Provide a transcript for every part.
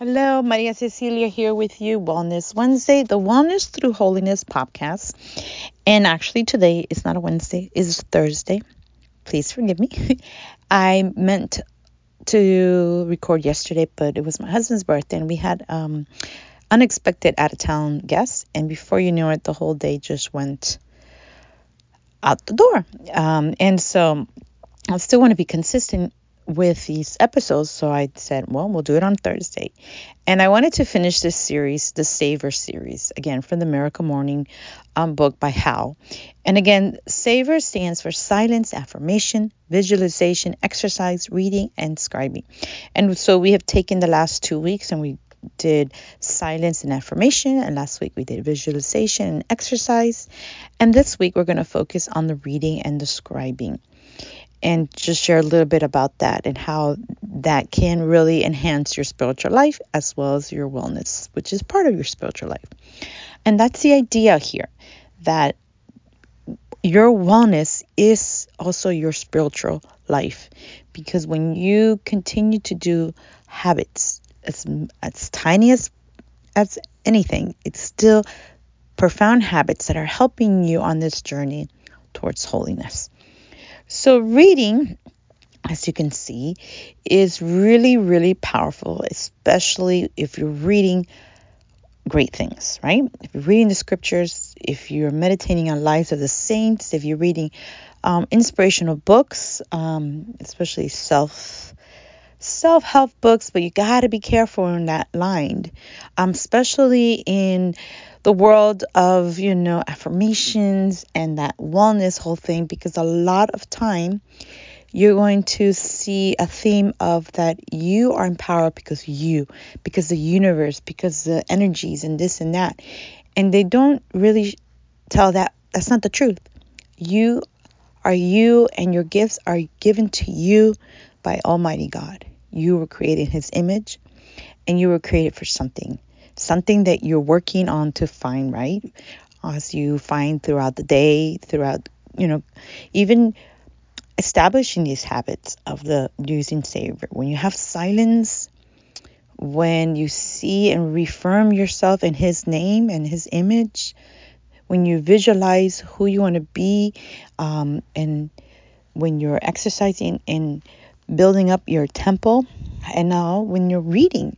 Hello, Maria Cecilia here with you, Wellness Wednesday, the Wellness Through Holiness podcast. And actually, today is not a Wednesday, it's Thursday. Please forgive me. I meant to record yesterday, but it was my husband's birthday, and we had um, unexpected out of town guests. And before you knew it, the whole day just went out the door. Um, and so I still want to be consistent with these episodes. So I said, well, we'll do it on Thursday. And I wanted to finish this series, the Savor series, again from the Miracle Morning um, book by Hal. And again, Savor stands for silence, affirmation, visualization, exercise, reading, and scribing. And so we have taken the last two weeks and we did silence and affirmation, and last week we did visualization and exercise. And this week we're going to focus on the reading and the scribing and just share a little bit about that and how that can really enhance your spiritual life as well as your wellness, which is part of your spiritual life. And that's the idea here that your wellness is also your spiritual life because when you continue to do habits as, as tiny as as anything it's still profound habits that are helping you on this journey towards holiness so, reading, as you can see, is really, really powerful, especially if you're reading great things, right? If you're reading the scriptures, if you're meditating on lives of the saints, if you're reading um, inspirational books, um, especially self self help books, but you got to be careful in that line, um, especially in the world of, you know, affirmations and that wellness whole thing because a lot of time you're going to see a theme of that you are empowered because you, because the universe, because the energies and this and that. And they don't really tell that that's not the truth. You are you and your gifts are given to you by Almighty God. You were created in his image and you were created for something something that you're working on to find right as you find throughout the day, throughout, you know, even establishing these habits of the using savor. When you have silence, when you see and reaffirm yourself in His name and His image, when you visualize who you want to be, um, and when you're exercising and building up your temple, and now when you're reading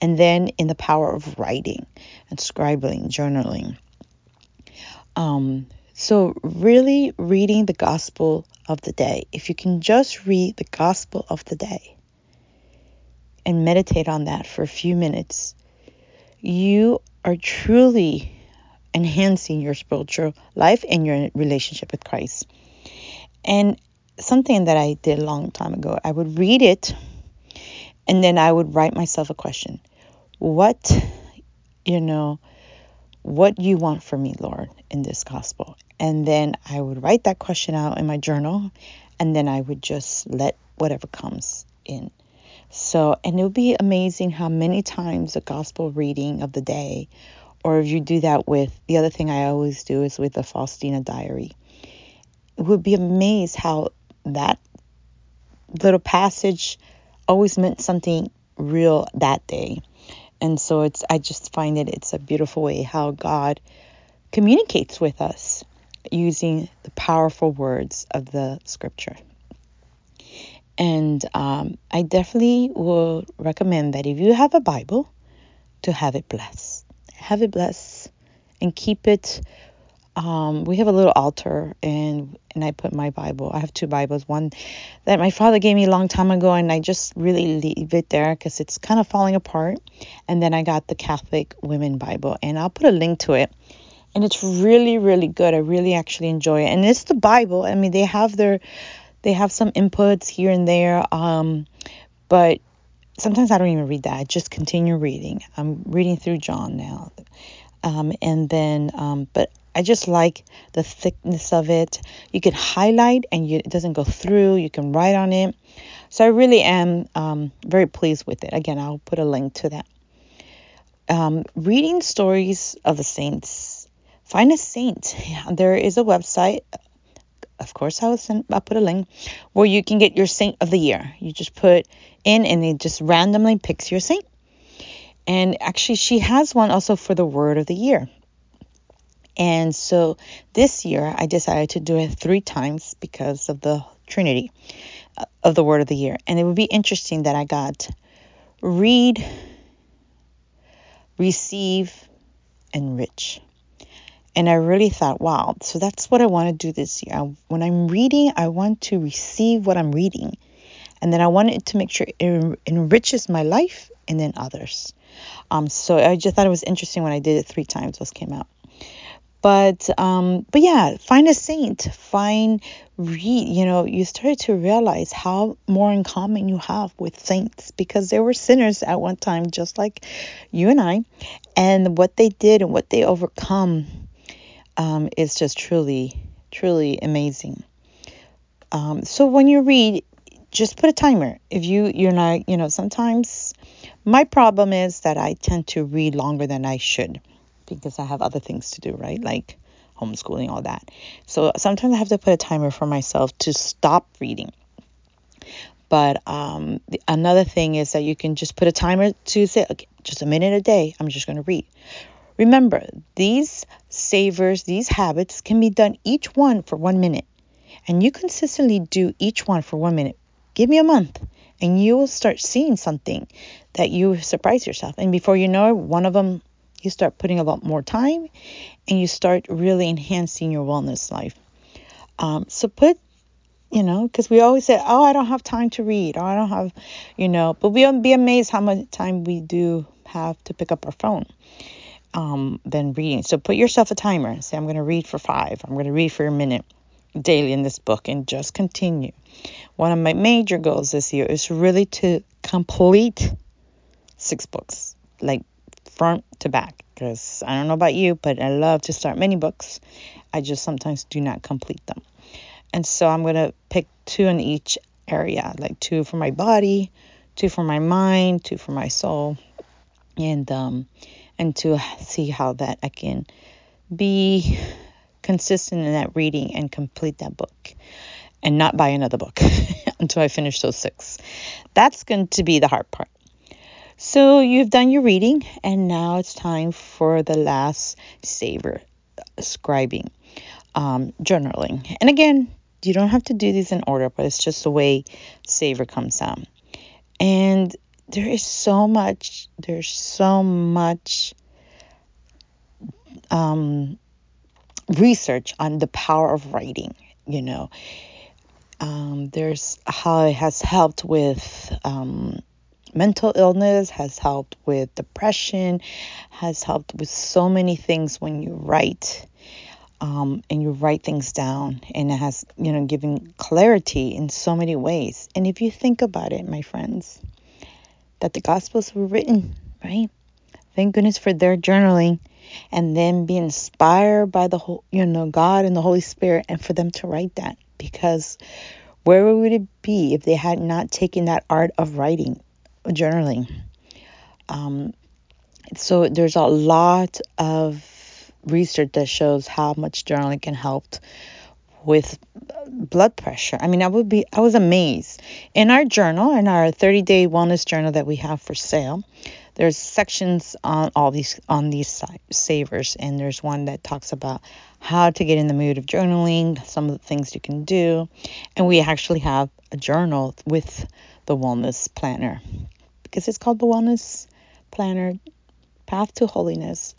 and then in the power of writing and scribbling, journaling. Um, so, really reading the gospel of the day. If you can just read the gospel of the day and meditate on that for a few minutes, you are truly enhancing your spiritual life and your relationship with Christ. And something that I did a long time ago, I would read it and then I would write myself a question what, you know, what you want from me, Lord, in this gospel. And then I would write that question out in my journal and then I would just let whatever comes in. So, and it would be amazing how many times the gospel reading of the day, or if you do that with the other thing I always do is with the Faustina diary, it would be amazed how that little passage always meant something real that day. And so it's I just find that it's a beautiful way how God communicates with us using the powerful words of the scripture. And um, I definitely will recommend that if you have a Bible, to have it blessed. Have it blessed and keep it um, we have a little altar and and I put my Bible. I have two Bibles. One that my father gave me a long time ago, and I just really leave it there because it's kind of falling apart. And then I got the Catholic Women Bible, and I'll put a link to it. And it's really really good. I really actually enjoy it. And it's the Bible. I mean, they have their they have some inputs here and there, um, but sometimes I don't even read that. I just continue reading. I'm reading through John now. Um, and then, um, but I just like the thickness of it. You can highlight and you, it doesn't go through. You can write on it. So I really am um, very pleased with it. Again, I'll put a link to that. Um, reading stories of the saints. Find a saint. There is a website. Of course, I will send. I'll put a link where you can get your saint of the year. You just put in, and it just randomly picks your saint. And actually, she has one also for the word of the year. And so this year, I decided to do it three times because of the Trinity uh, of the word of the year. And it would be interesting that I got read, receive, and enrich. And I really thought, wow, so that's what I want to do this year. I, when I'm reading, I want to receive what I'm reading. And then I wanted to make sure it enriches my life and then others. Um, so I just thought it was interesting when I did it three times, those came out. But um, but yeah, find a saint, find read. You know, you started to realize how more in common you have with saints because they were sinners at one time, just like you and I, and what they did and what they overcome um, is just truly, truly amazing. Um, so when you read, just put a timer. If you you're not, you know, sometimes my problem is that I tend to read longer than I should because I have other things to do, right? Like homeschooling, all that. So sometimes I have to put a timer for myself to stop reading. But um, the, another thing is that you can just put a timer to say, okay, just a minute a day, I'm just going to read. Remember, these savers, these habits can be done each one for one minute. And you consistently do each one for one minute. Give me a month and you will start seeing something that you surprise yourself. And before you know it, one of them you start putting a lot more time and you start really enhancing your wellness life. Um, so put, you know, because we always say, oh, I don't have time to read, or I don't have, you know, but we'll be amazed how much time we do have to pick up our phone um, than reading. So put yourself a timer. Say, I'm going to read for five, I'm going to read for a minute daily in this book and just continue. One of my major goals this year is really to complete six books, like front to back because I don't know about you, but I love to start many books. I just sometimes do not complete them. And so I'm going to pick two in each area, like two for my body, two for my mind, two for my soul, and um and to see how that I can be consistent in that reading and complete that book and not buy another book until I finish those six. That's going to be the hard part. So you've done your reading, and now it's time for the last saver scribing, um, journaling. And again, you don't have to do these in order, but it's just the way savor comes out. And there is so much, there's so much um, research on the power of writing, you know. Um, there's how it has helped with um, mental illness, has helped with depression, has helped with so many things when you write. Um, and you write things down, and it has, you know, given clarity in so many ways. And if you think about it, my friends, that the Gospels were written, right? Thank goodness for their journaling and then be inspired by the whole, you know, God and the Holy Spirit, and for them to write that. Because where would it be if they had not taken that art of writing journaling. Um, so there's a lot of research that shows how much journaling can help with blood pressure. I mean, I would be I was amazed. In our journal, in our 30-day wellness journal that we have for sale, there's sections on all these on these savers and there's one that talks about how to get in the mood of journaling, some of the things you can do, and we actually have a journal with the wellness planner because it's called the Wellness Planner Path to Holiness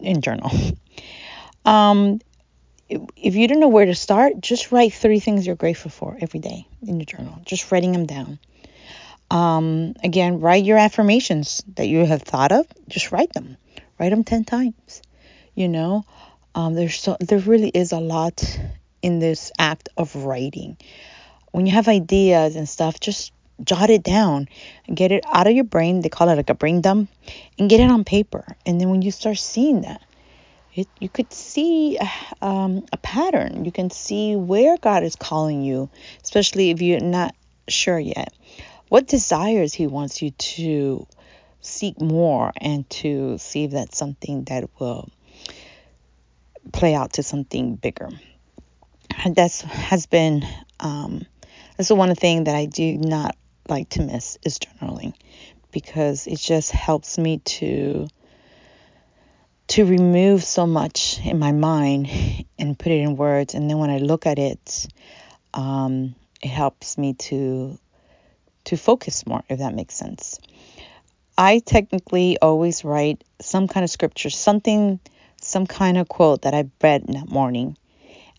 in Journal. Um, if you don't know where to start, just write three things you're grateful for every day in your journal. Just writing them down. Um, again, write your affirmations that you have thought of. Just write them. Write them ten times. You know, um, there's so there really is a lot in this act of writing. When you have ideas and stuff, just jot it down get it out of your brain. They call it like a brain dump and get it on paper. And then when you start seeing that, it, you could see um, a pattern. You can see where God is calling you, especially if you're not sure yet. What desires He wants you to seek more and to see if that's something that will play out to something bigger. And that's has been um, that's the one thing that I do not like to miss is journaling because it just helps me to to remove so much in my mind and put it in words and then when I look at it um, it helps me to to focus more if that makes sense. I technically always write some kind of scripture, something some kind of quote that I read in that morning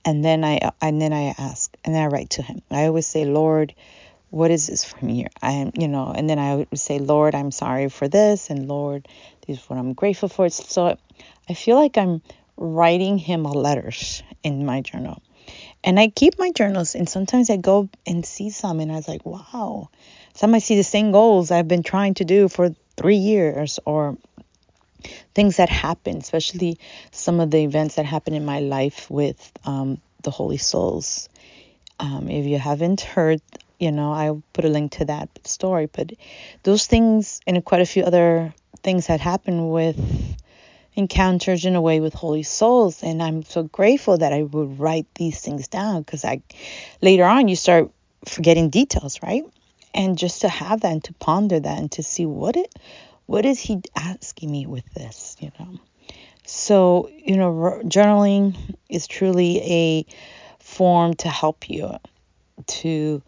and then I and then I ask and then I write to him. I always say, Lord, what is this from here? I am, you know, and then I would say, Lord, I'm sorry for this, and Lord, this is what I'm grateful for. So I feel like I'm writing him a letter in my journal. And I keep my journals, and sometimes I go and see some, and I was like, wow. Some I see the same goals I've been trying to do for three years, or things that happen, especially some of the events that happen in my life with um, the Holy Souls. Um, if you haven't heard you know, I'll put a link to that story. But those things and quite a few other things had happened with encounters in a way with holy souls and i'm so grateful that i would write these things down because i later on you start forgetting details right and just to have that and to ponder that and to see what it what is he asking me with this you know so you know journaling is truly a form to help you to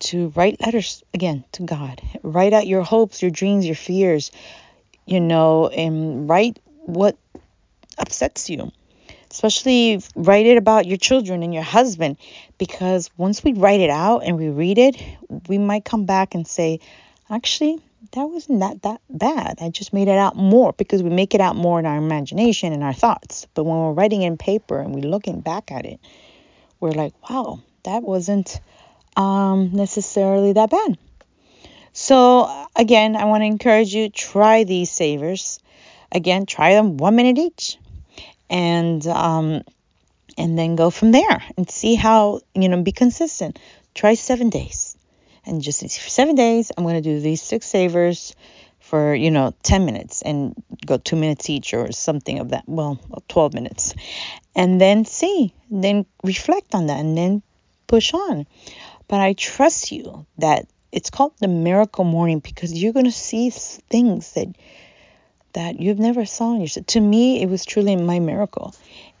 to write letters again to God. Write out your hopes, your dreams, your fears, you know, and write what upsets you. Especially write it about your children and your husband because once we write it out and we read it, we might come back and say, actually, that wasn't that that bad. I just made it out more because we make it out more in our imagination and our thoughts. But when we're writing in paper and we're looking back at it, we're like, wow, that wasn't um, necessarily that bad. So again, I want to encourage you try these savers. Again, try them one minute each, and um, and then go from there and see how you know be consistent. Try seven days, and just for seven days, I'm going to do these six savers for you know 10 minutes and go two minutes each or something of that well 12 minutes and then see then reflect on that and then push on but I trust you that it's called the miracle morning because you're going to see things that that you've never saw in yourself. To me, it was truly my miracle.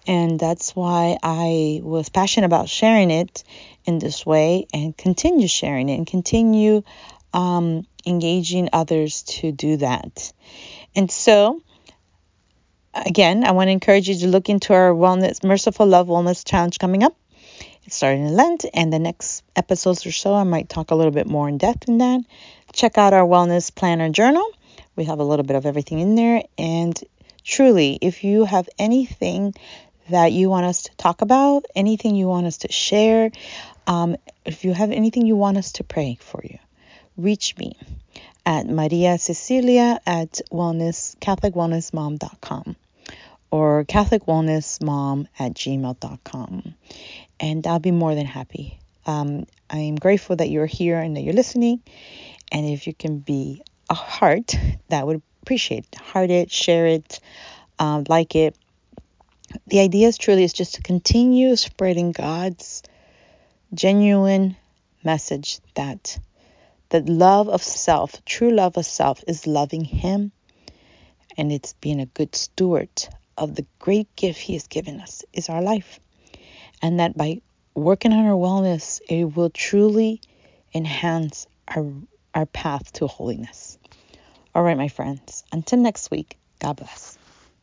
And that's why I was passionate about sharing it in this way and continue sharing it and continue um, engaging others to do that. And so, again, I want to encourage you to look into our wellness, merciful love wellness challenge coming up It's starting in Lent, and the next episodes or so, I might talk a little bit more in depth in that. Check out our wellness planner journal. We have a little bit of everything in there. And truly, if you have anything that you want us to talk about, anything you want us to share, um, if you have anything you want us to pray for you, reach me at Maria Cecilia at wellness catholicwellnessmom.com or catholicwellnessmom at gmail.com and I'll be more than happy. Um, I am grateful that you're here and that you're listening. And if you can be a heart, that would appreciate it. Heart it, share it, um, like it. The idea is truly is just to continue spreading God's genuine message that the love of self, true love of self, is loving Him, and it's being a good steward of the great gift He has given us is our life and that by working on our wellness, it will truly enhance our, our path to holiness. All right, my friends, until next week, God bless.